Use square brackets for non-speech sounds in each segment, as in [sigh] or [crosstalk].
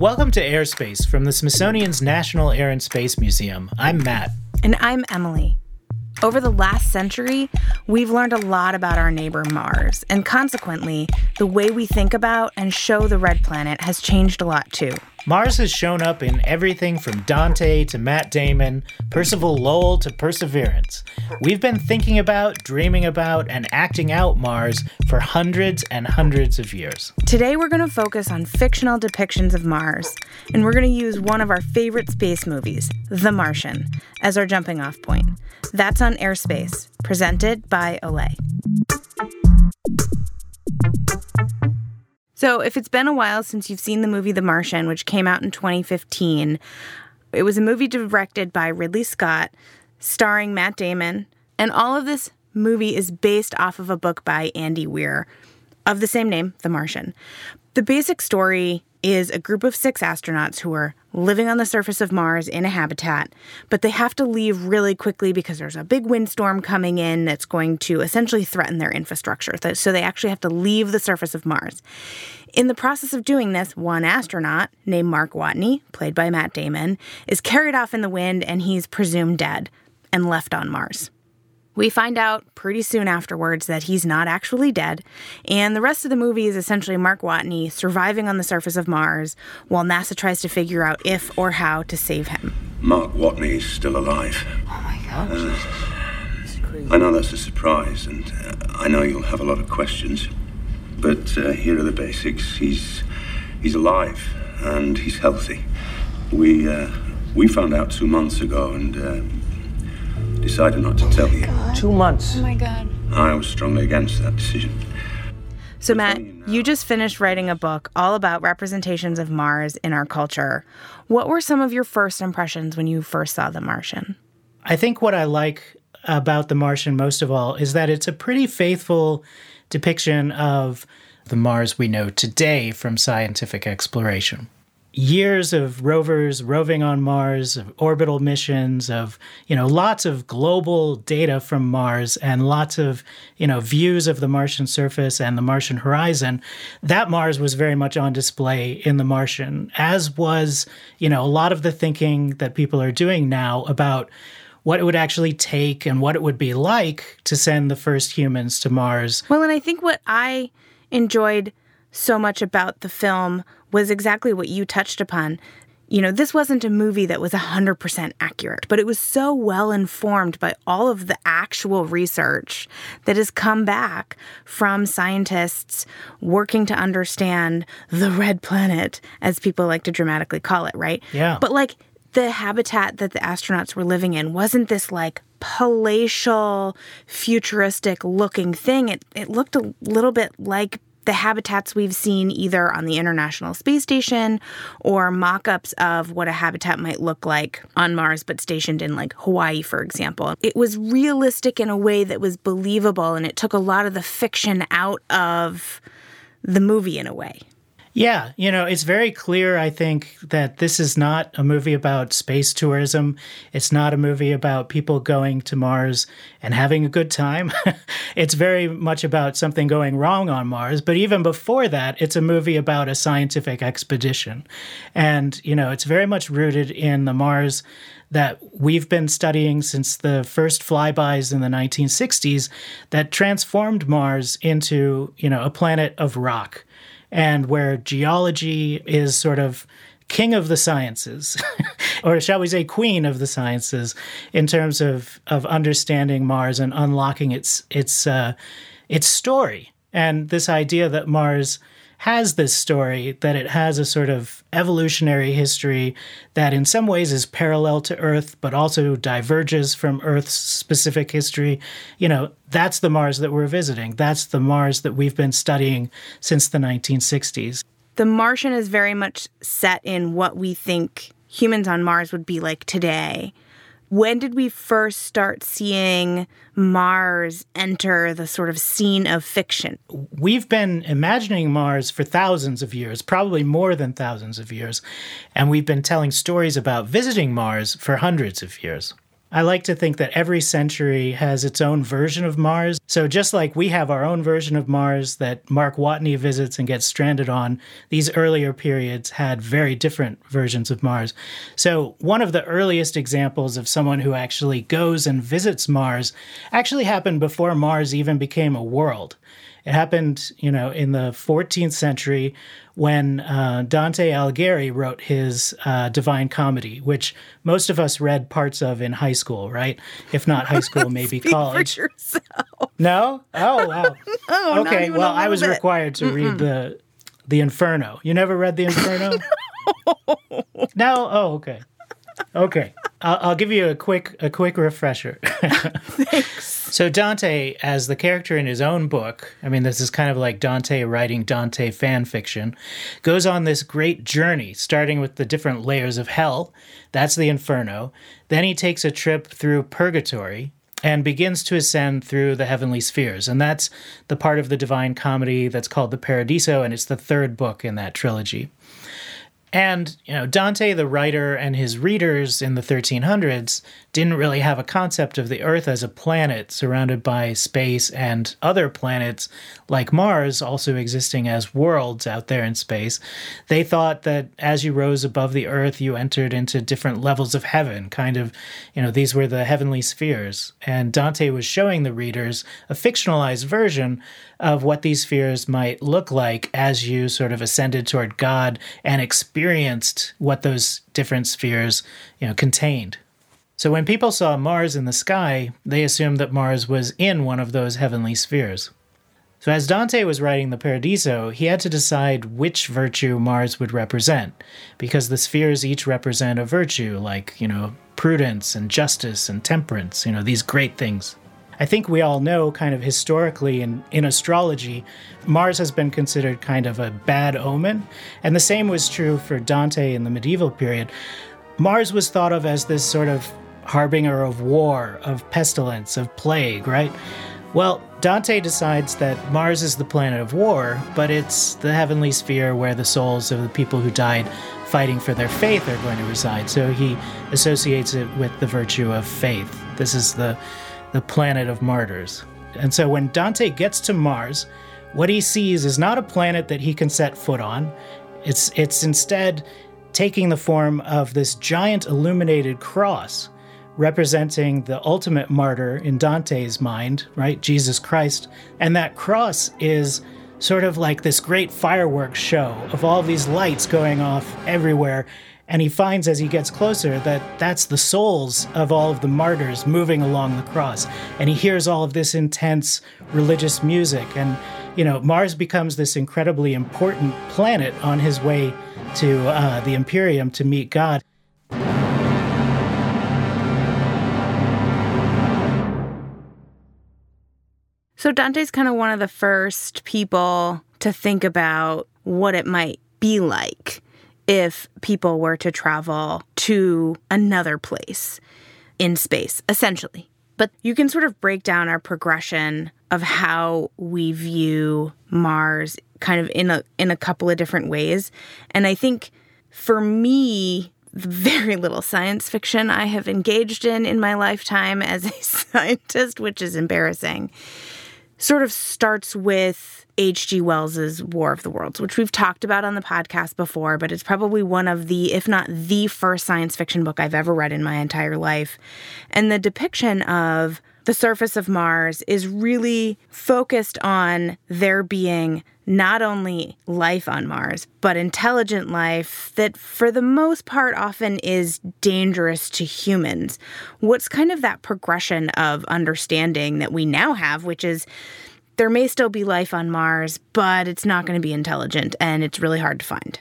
Welcome to Airspace from the Smithsonian's National Air and Space Museum. I'm Matt. And I'm Emily. Over the last century, we've learned a lot about our neighbor Mars, and consequently, the way we think about and show the red planet has changed a lot too. Mars has shown up in everything from Dante to Matt Damon, Percival Lowell to Perseverance. We've been thinking about, dreaming about, and acting out Mars for hundreds and hundreds of years. Today, we're going to focus on fictional depictions of Mars, and we're going to use one of our favorite space movies, The Martian, as our jumping off point. That's on Airspace, presented by Olay. So, if it's been a while since you've seen the movie The Martian, which came out in 2015, it was a movie directed by Ridley Scott, starring Matt Damon, and all of this movie is based off of a book by Andy Weir of the same name, The Martian. The basic story is a group of six astronauts who are living on the surface of Mars in a habitat, but they have to leave really quickly because there's a big windstorm coming in that's going to essentially threaten their infrastructure. So they actually have to leave the surface of Mars. In the process of doing this, one astronaut named Mark Watney, played by Matt Damon, is carried off in the wind and he's presumed dead and left on Mars. We find out pretty soon afterwards that he's not actually dead, and the rest of the movie is essentially Mark Watney surviving on the surface of Mars while NASA tries to figure out if or how to save him. Mark Watney is still alive. Oh my God. Uh, I know that's a surprise, and uh, I know you'll have a lot of questions, but uh, here are the basics. He's he's alive and he's healthy. We uh, we found out two months ago, and uh, decided not to tell you. Two months. Oh my god. I was strongly against that decision. So, Matt, you just finished writing a book all about representations of Mars in our culture. What were some of your first impressions when you first saw The Martian? I think what I like about The Martian most of all is that it's a pretty faithful depiction of the Mars we know today from scientific exploration years of rovers roving on Mars, of orbital missions, of you know lots of global data from Mars and lots of you know views of the Martian surface and the Martian horizon. That Mars was very much on display in The Martian, as was you know a lot of the thinking that people are doing now about what it would actually take and what it would be like to send the first humans to Mars. Well, and I think what I enjoyed so much about the film was exactly what you touched upon. You know, this wasn't a movie that was 100% accurate, but it was so well informed by all of the actual research that has come back from scientists working to understand the red planet, as people like to dramatically call it, right? Yeah. But like the habitat that the astronauts were living in wasn't this like palatial, futuristic looking thing. It, it looked a little bit like the habitats we've seen either on the International Space Station or mock ups of what a habitat might look like on Mars, but stationed in like Hawaii, for example. It was realistic in a way that was believable, and it took a lot of the fiction out of the movie in a way. Yeah, you know, it's very clear, I think, that this is not a movie about space tourism. It's not a movie about people going to Mars and having a good time. [laughs] it's very much about something going wrong on Mars. But even before that, it's a movie about a scientific expedition. And, you know, it's very much rooted in the Mars that we've been studying since the first flybys in the 1960s that transformed Mars into, you know, a planet of rock and where geology is sort of king of the sciences, [laughs] or shall we say, queen of the sciences, in terms of of understanding Mars and unlocking its its uh, its story. And this idea that Mars has this story that it has a sort of evolutionary history that in some ways is parallel to Earth, but also diverges from Earth's specific history. You know, that's the Mars that we're visiting. That's the Mars that we've been studying since the 1960s. The Martian is very much set in what we think humans on Mars would be like today when did we first start seeing Mars enter the sort of scene of fiction? We've been imagining Mars for thousands of years, probably more than thousands of years, and we've been telling stories about visiting Mars for hundreds of years. I like to think that every century has its own version of Mars. So, just like we have our own version of Mars that Mark Watney visits and gets stranded on, these earlier periods had very different versions of Mars. So, one of the earliest examples of someone who actually goes and visits Mars actually happened before Mars even became a world. It happened, you know, in the 14th century when uh, Dante Alighieri wrote his uh, Divine Comedy, which most of us read parts of in high school, right? If not high school, [laughs] maybe college. No? Oh, wow. [laughs] no, okay, well, I was bit. required to read the the Inferno. You never read the Inferno? [laughs] no. Oh, okay. Okay, I'll, I'll, give you a quick a quick refresher. So Dante, as the character in his own book, I mean, this is kind of like Dante writing Dante fan fiction, goes on this great journey, starting with the different layers of hell. That's the Inferno. Then he takes a trip through purgatory, and begins to ascend through the heavenly spheres. And that's the part of the Divine Comedy that's called the Paradiso, and it's the third book in that trilogy. And, you know, Dante, the writer, and his readers in the 1300s didn't really have a concept of the Earth as a planet surrounded by space and other planets like Mars also existing as worlds out there in space. They thought that as you rose above the Earth, you entered into different levels of heaven, kind of, you know, these were the heavenly spheres. And Dante was showing the readers a fictionalized version of what these spheres might look like as you sort of ascended toward God and experienced what those different spheres, you know, contained. So when people saw Mars in the sky, they assumed that Mars was in one of those heavenly spheres. So as Dante was writing the Paradiso, he had to decide which virtue Mars would represent, because the spheres each represent a virtue, like, you know, prudence and justice and temperance, you know, these great things. I think we all know, kind of historically in, in astrology, Mars has been considered kind of a bad omen. And the same was true for Dante in the medieval period. Mars was thought of as this sort of harbinger of war, of pestilence, of plague, right? Well, Dante decides that Mars is the planet of war, but it's the heavenly sphere where the souls of the people who died fighting for their faith are going to reside. So he associates it with the virtue of faith. This is the the planet of martyrs. And so when Dante gets to Mars, what he sees is not a planet that he can set foot on. It's it's instead taking the form of this giant illuminated cross representing the ultimate martyr in Dante's mind, right? Jesus Christ. And that cross is sort of like this great fireworks show of all these lights going off everywhere. And he finds as he gets closer that that's the souls of all of the martyrs moving along the cross. And he hears all of this intense religious music. And, you know, Mars becomes this incredibly important planet on his way to uh, the Empyrean to meet God. So Dante's kind of one of the first people to think about what it might be like if people were to travel to another place in space, essentially. But you can sort of break down our progression of how we view Mars kind of in a in a couple of different ways. And I think for me, very little science fiction I have engaged in in my lifetime as a [laughs] scientist, which is embarrassing, sort of starts with H.G. Wells's War of the Worlds, which we've talked about on the podcast before, but it's probably one of the, if not the first science fiction book I've ever read in my entire life. And the depiction of the surface of Mars is really focused on there being not only life on Mars, but intelligent life that, for the most part, often is dangerous to humans. What's kind of that progression of understanding that we now have, which is there may still be life on Mars, but it's not going to be intelligent and it's really hard to find.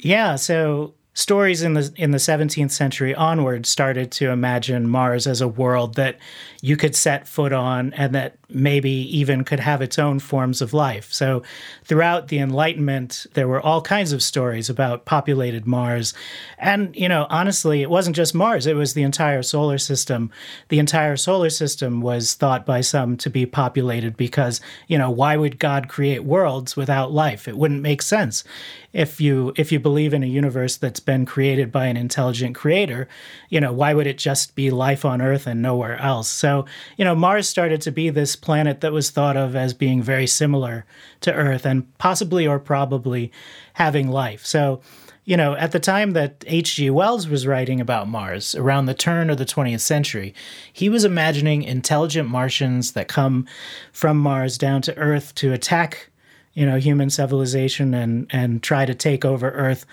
Yeah, so stories in the in the 17th century onward started to imagine Mars as a world that you could set foot on and that maybe even could have its own forms of life. So throughout the Enlightenment, there were all kinds of stories about populated Mars. And, you know, honestly, it wasn't just Mars, it was the entire solar system. The entire solar system was thought by some to be populated because, you know, why would God create worlds without life? It wouldn't make sense if you if you believe in a universe that's been created by an intelligent creator, you know, why would it just be life on Earth and nowhere else? So, you know, Mars started to be this planet that was thought of as being very similar to Earth and possibly or probably having life. So, you know, at the time that H.G. Wells was writing about Mars, around the turn of the 20th century, he was imagining intelligent Martians that come from Mars down to Earth to attack, you know, human civilization and, and try to take over Earth.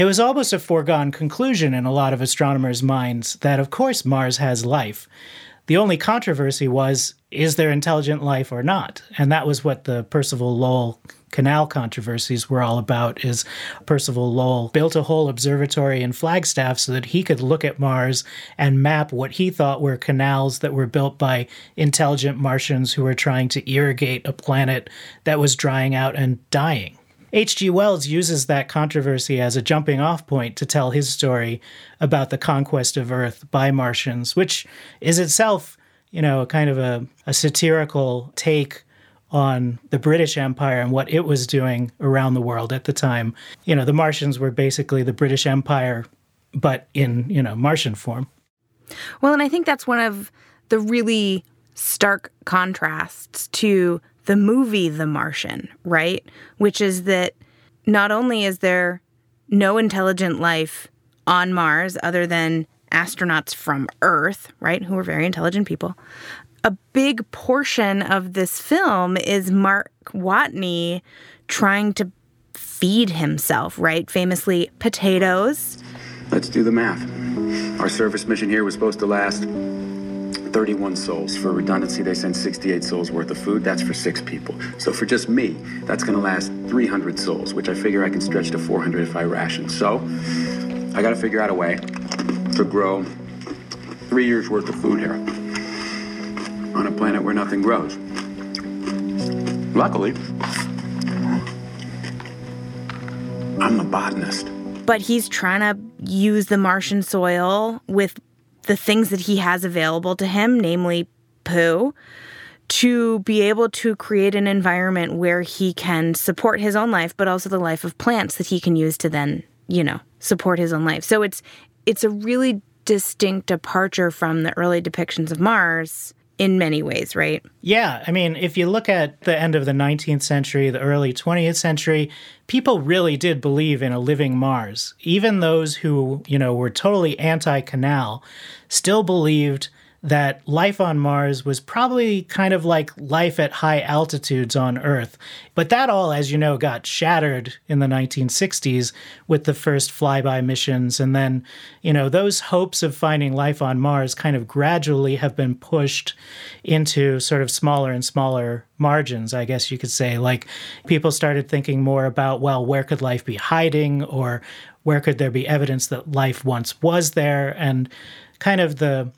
It was almost a foregone conclusion in a lot of astronomers' minds that, of course, Mars has life. The only controversy was is there intelligent life or not? And that was what the Percival Lowell canal controversies were all about is Percival Lowell built a whole observatory in Flagstaff so that he could look at Mars and map what he thought were canals that were built by intelligent Martians who were trying to irrigate a planet that was drying out and dying. H.G. Wells uses that controversy as a jumping off point to tell his story about the conquest of Earth by Martians, which is itself, you know, a kind of a, a satirical take on the British Empire and what it was doing around the world at the time. You know, the Martians were basically the British Empire, but in, you know, Martian form. Well, and I think that's one of the really stark contrasts to the movie The Martian, right? Which is that not only is there no intelligent life on Mars other than astronauts from Earth, right, who are very intelligent people, a big portion of this film is Mark Watney trying to feed himself, right? Famously, potatoes. Let's do the math. Our service mission here was supposed to last 31 sols. For redundancy, they sent 68 sols worth of food. That's for six people. So for just me, that's going to last 300 sols, which I figure I can stretch to 400 if I ration. So I got to figure out a way to grow three years worth of food here on a planet where nothing grows. Luckily, I'm a botanist. But he's trying to use the Martian soil with the things that he has available to him, namely poo, to be able to create an environment where he can support his own life, but also the life of plants that he can use to then, you know, support his own life. So it's it's a really distinct departure from the early depictions of Mars in many ways, right? Yeah. I mean, if you look at the end of the 19th century, the early 20th century, people really did believe in a living Mars. Even those who, you know, were totally anti canal still believed that life on Mars was probably kind of like life at high altitudes on Earth. But that all, as you know, got shattered in the 1960s with the first flyby missions. And then, you know, those hopes of finding life on Mars kind of gradually have been pushed into sort of smaller and smaller margins, I guess you could say. Like people started thinking more about, well, where could life be hiding? Or where could there be evidence that life once was there? And kind of the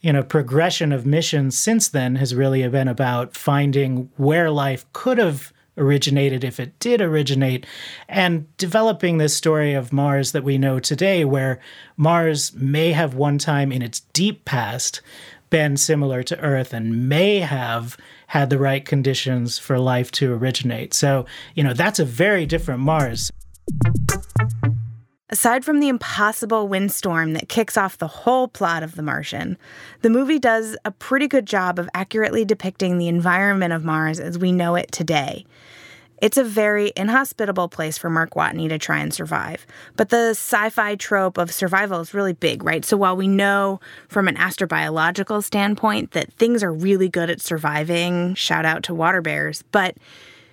you know progression of missions since then has really been about finding where life could have originated if it did originate and developing this story of Mars that we know today where Mars may have one time in its deep past been similar to Earth and may have had the right conditions for life to originate. So, you know, that's a very different Mars. Aside from the impossible windstorm that kicks off the whole plot of The Martian, the movie does a pretty good job of accurately depicting the environment of Mars as we know it today. It's a very inhospitable place for Mark Watney to try and survive. But the sci fi trope of survival is really big, right? So while we know from an astrobiological standpoint that things are really good at surviving, shout out to water bears, but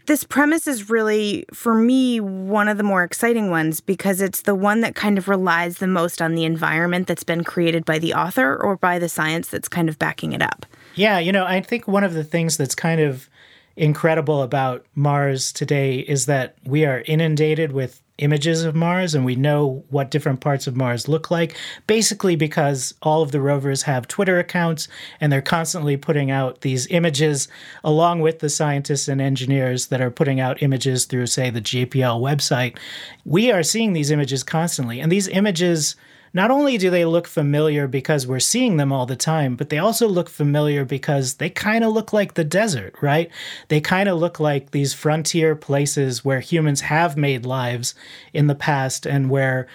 this premise is really, for me, one of the more exciting ones because it's the one that kind of relies the most on the environment that's been created by the author or by the science that's kind of backing it up. Yeah, you know, I think one of the things that's kind of incredible about Mars today is that we are inundated with images of Mars and we know what different parts of Mars look like, basically because all of the rovers have Twitter accounts and they're constantly putting out these images along with the scientists and engineers that are putting out images through, say, the JPL website. We are seeing these images constantly, and these images not only do they look familiar because we're seeing them all the time, but they also look familiar because they kind of look like the desert, right? They kind of look like these frontier places where humans have made lives in the past and where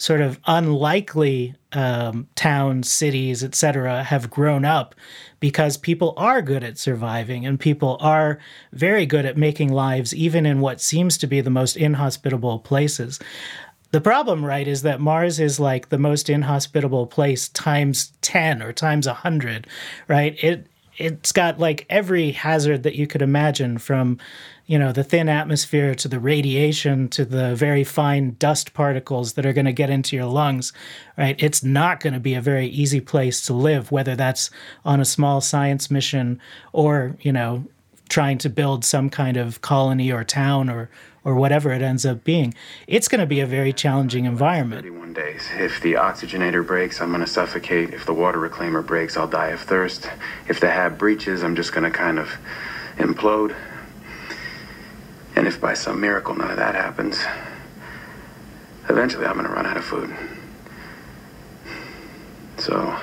sort of unlikely um, towns, cities, etc., have grown up because people are good at surviving and people are very good at making lives even in what seems to be the most inhospitable places. The problem, right, is that Mars is like the most inhospitable place times 10 or times 100, right? It it's got like every hazard that you could imagine from you know the thin atmosphere to the radiation to the very fine dust particles that are going to get into your lungs right it's not going to be a very easy place to live whether that's on a small science mission or you know trying to build some kind of colony or town or or whatever it ends up being, it's going to be a very challenging environment. 31 days. If the oxygenator breaks, I'm going to suffocate. If the water reclaimer breaks, I'll die of thirst. If the hab breaches, I'm just going to kind of implode. And if by some miracle none of that happens, eventually I'm going to run out of food. So.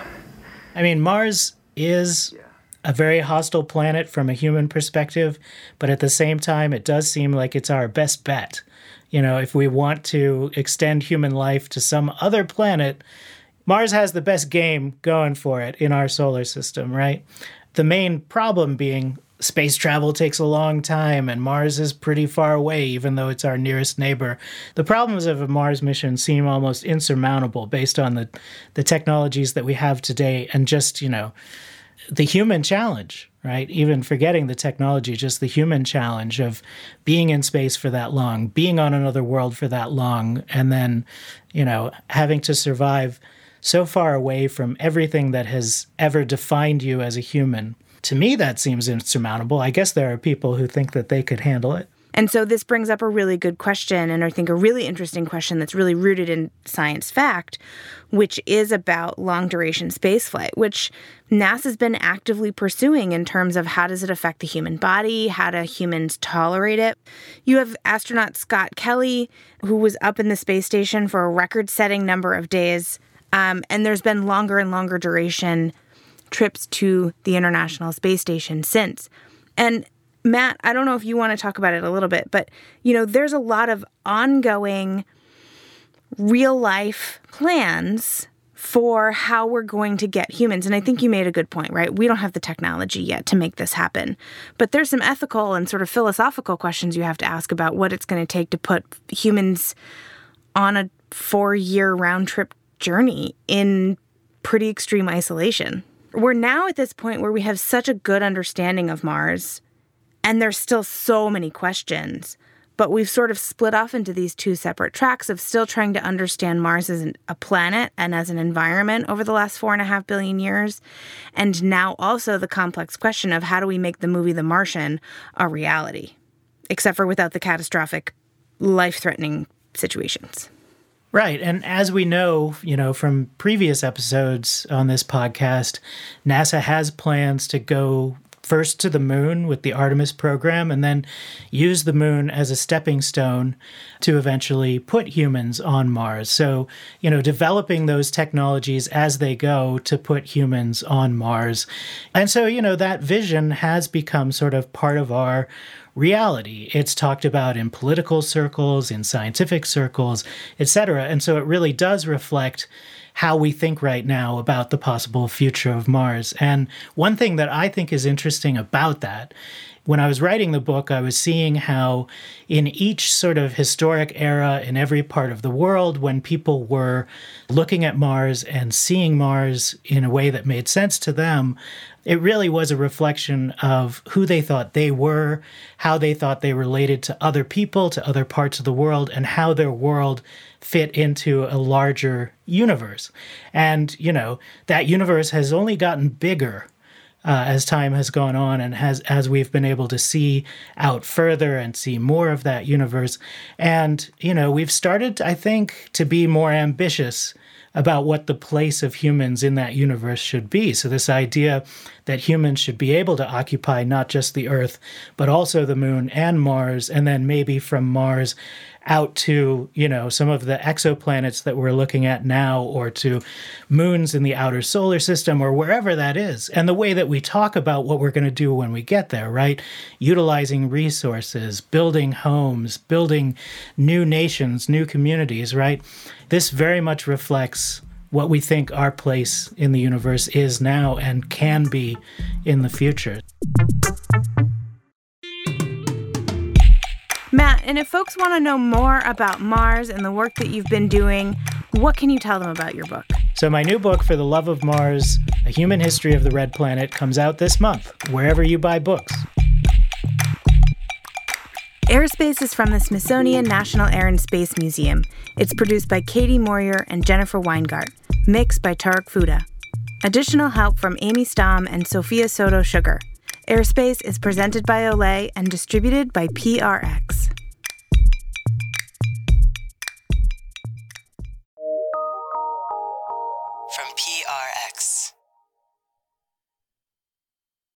I mean, Mars is a very hostile planet from a human perspective, but at the same time, it does seem like it's our best bet. You know, if we want to extend human life to some other planet, Mars has the best game going for it in our solar system, right? The main problem being space travel takes a long time and Mars is pretty far away, even though it's our nearest neighbor. The problems of a Mars mission seem almost insurmountable based on the, the technologies that we have today and just, you know, the human challenge, right? Even forgetting the technology, just the human challenge of being in space for that long, being on another world for that long, and then, you know, having to survive so far away from everything that has ever defined you as a human. To me, that seems insurmountable. I guess there are people who think that they could handle it. And so this brings up a really good question, and I think a really interesting question that's really rooted in science fact, which is about long duration spaceflight, which NASA's been actively pursuing in terms of how does it affect the human body, how do humans tolerate it. You have astronaut Scott Kelly, who was up in the space station for a record setting number of days, um, and there's been longer and longer duration trips to the International Space Station since. And Matt, I don't know if you want to talk about it a little bit, but you know, there's a lot of ongoing real life plans for how we're going to get humans. And I think you made a good point, right? We don't have the technology yet to make this happen. But there's some ethical and sort of philosophical questions you have to ask about what it's going to take to put humans on a four year round trip journey in pretty extreme isolation. We're now at this point where we have such a good understanding of Mars and there's still so many questions. But we've sort of split off into these two separate tracks of still trying to understand Mars as an, a planet and as an environment over the last four and a half billion years. And now also the complex question of how do we make the movie The Martian a reality, except for without the catastrophic, life threatening situations. Right. And as we know, you know, from previous episodes on this podcast, NASA has plans to go first to the moon with the Artemis program and then use the moon as a stepping stone to eventually put humans on Mars. So, you know, developing those technologies as they go to put humans on Mars. And so, you know, that vision has become sort of part of our reality. It's talked about in political circles, in scientific circles, etc. And so it really does reflect how we think right now about the possible future of Mars. And one thing that I think is interesting about that when I was writing the book, I was seeing how, in each sort of historic era in every part of the world, when people were looking at Mars and seeing Mars in a way that made sense to them, it really was a reflection of who they thought they were, how they thought they related to other people, to other parts of the world, and how their world fit into a larger universe. And, you know, that universe has only gotten bigger uh, as time has gone on and has as we've been able to see out further and see more of that universe and you know we've started i think to be more ambitious about what the place of humans in that universe should be. So this idea that humans should be able to occupy not just the Earth, but also the moon and Mars, and then maybe from Mars out to, you know, some of the exoplanets that we're looking at now or to moons in the outer solar system or wherever that is. And the way that we talk about what we're going to do when we get there, right? Utilizing resources, building homes, building new nations, new communities, right? This very much reflects what we think our place in the universe is now and can be in the future. And if folks want to know more about Mars and the work that you've been doing, what can you tell them about your book? So, my new book, For the Love of Mars A Human History of the Red Planet, comes out this month, wherever you buy books. Airspace is from the Smithsonian National Air and Space Museum. It's produced by Katie Moyer and Jennifer Weingart, mixed by Tarek Fouda. Additional help from Amy Stamm and Sophia Soto Sugar. Airspace is presented by Olay and distributed by PRX.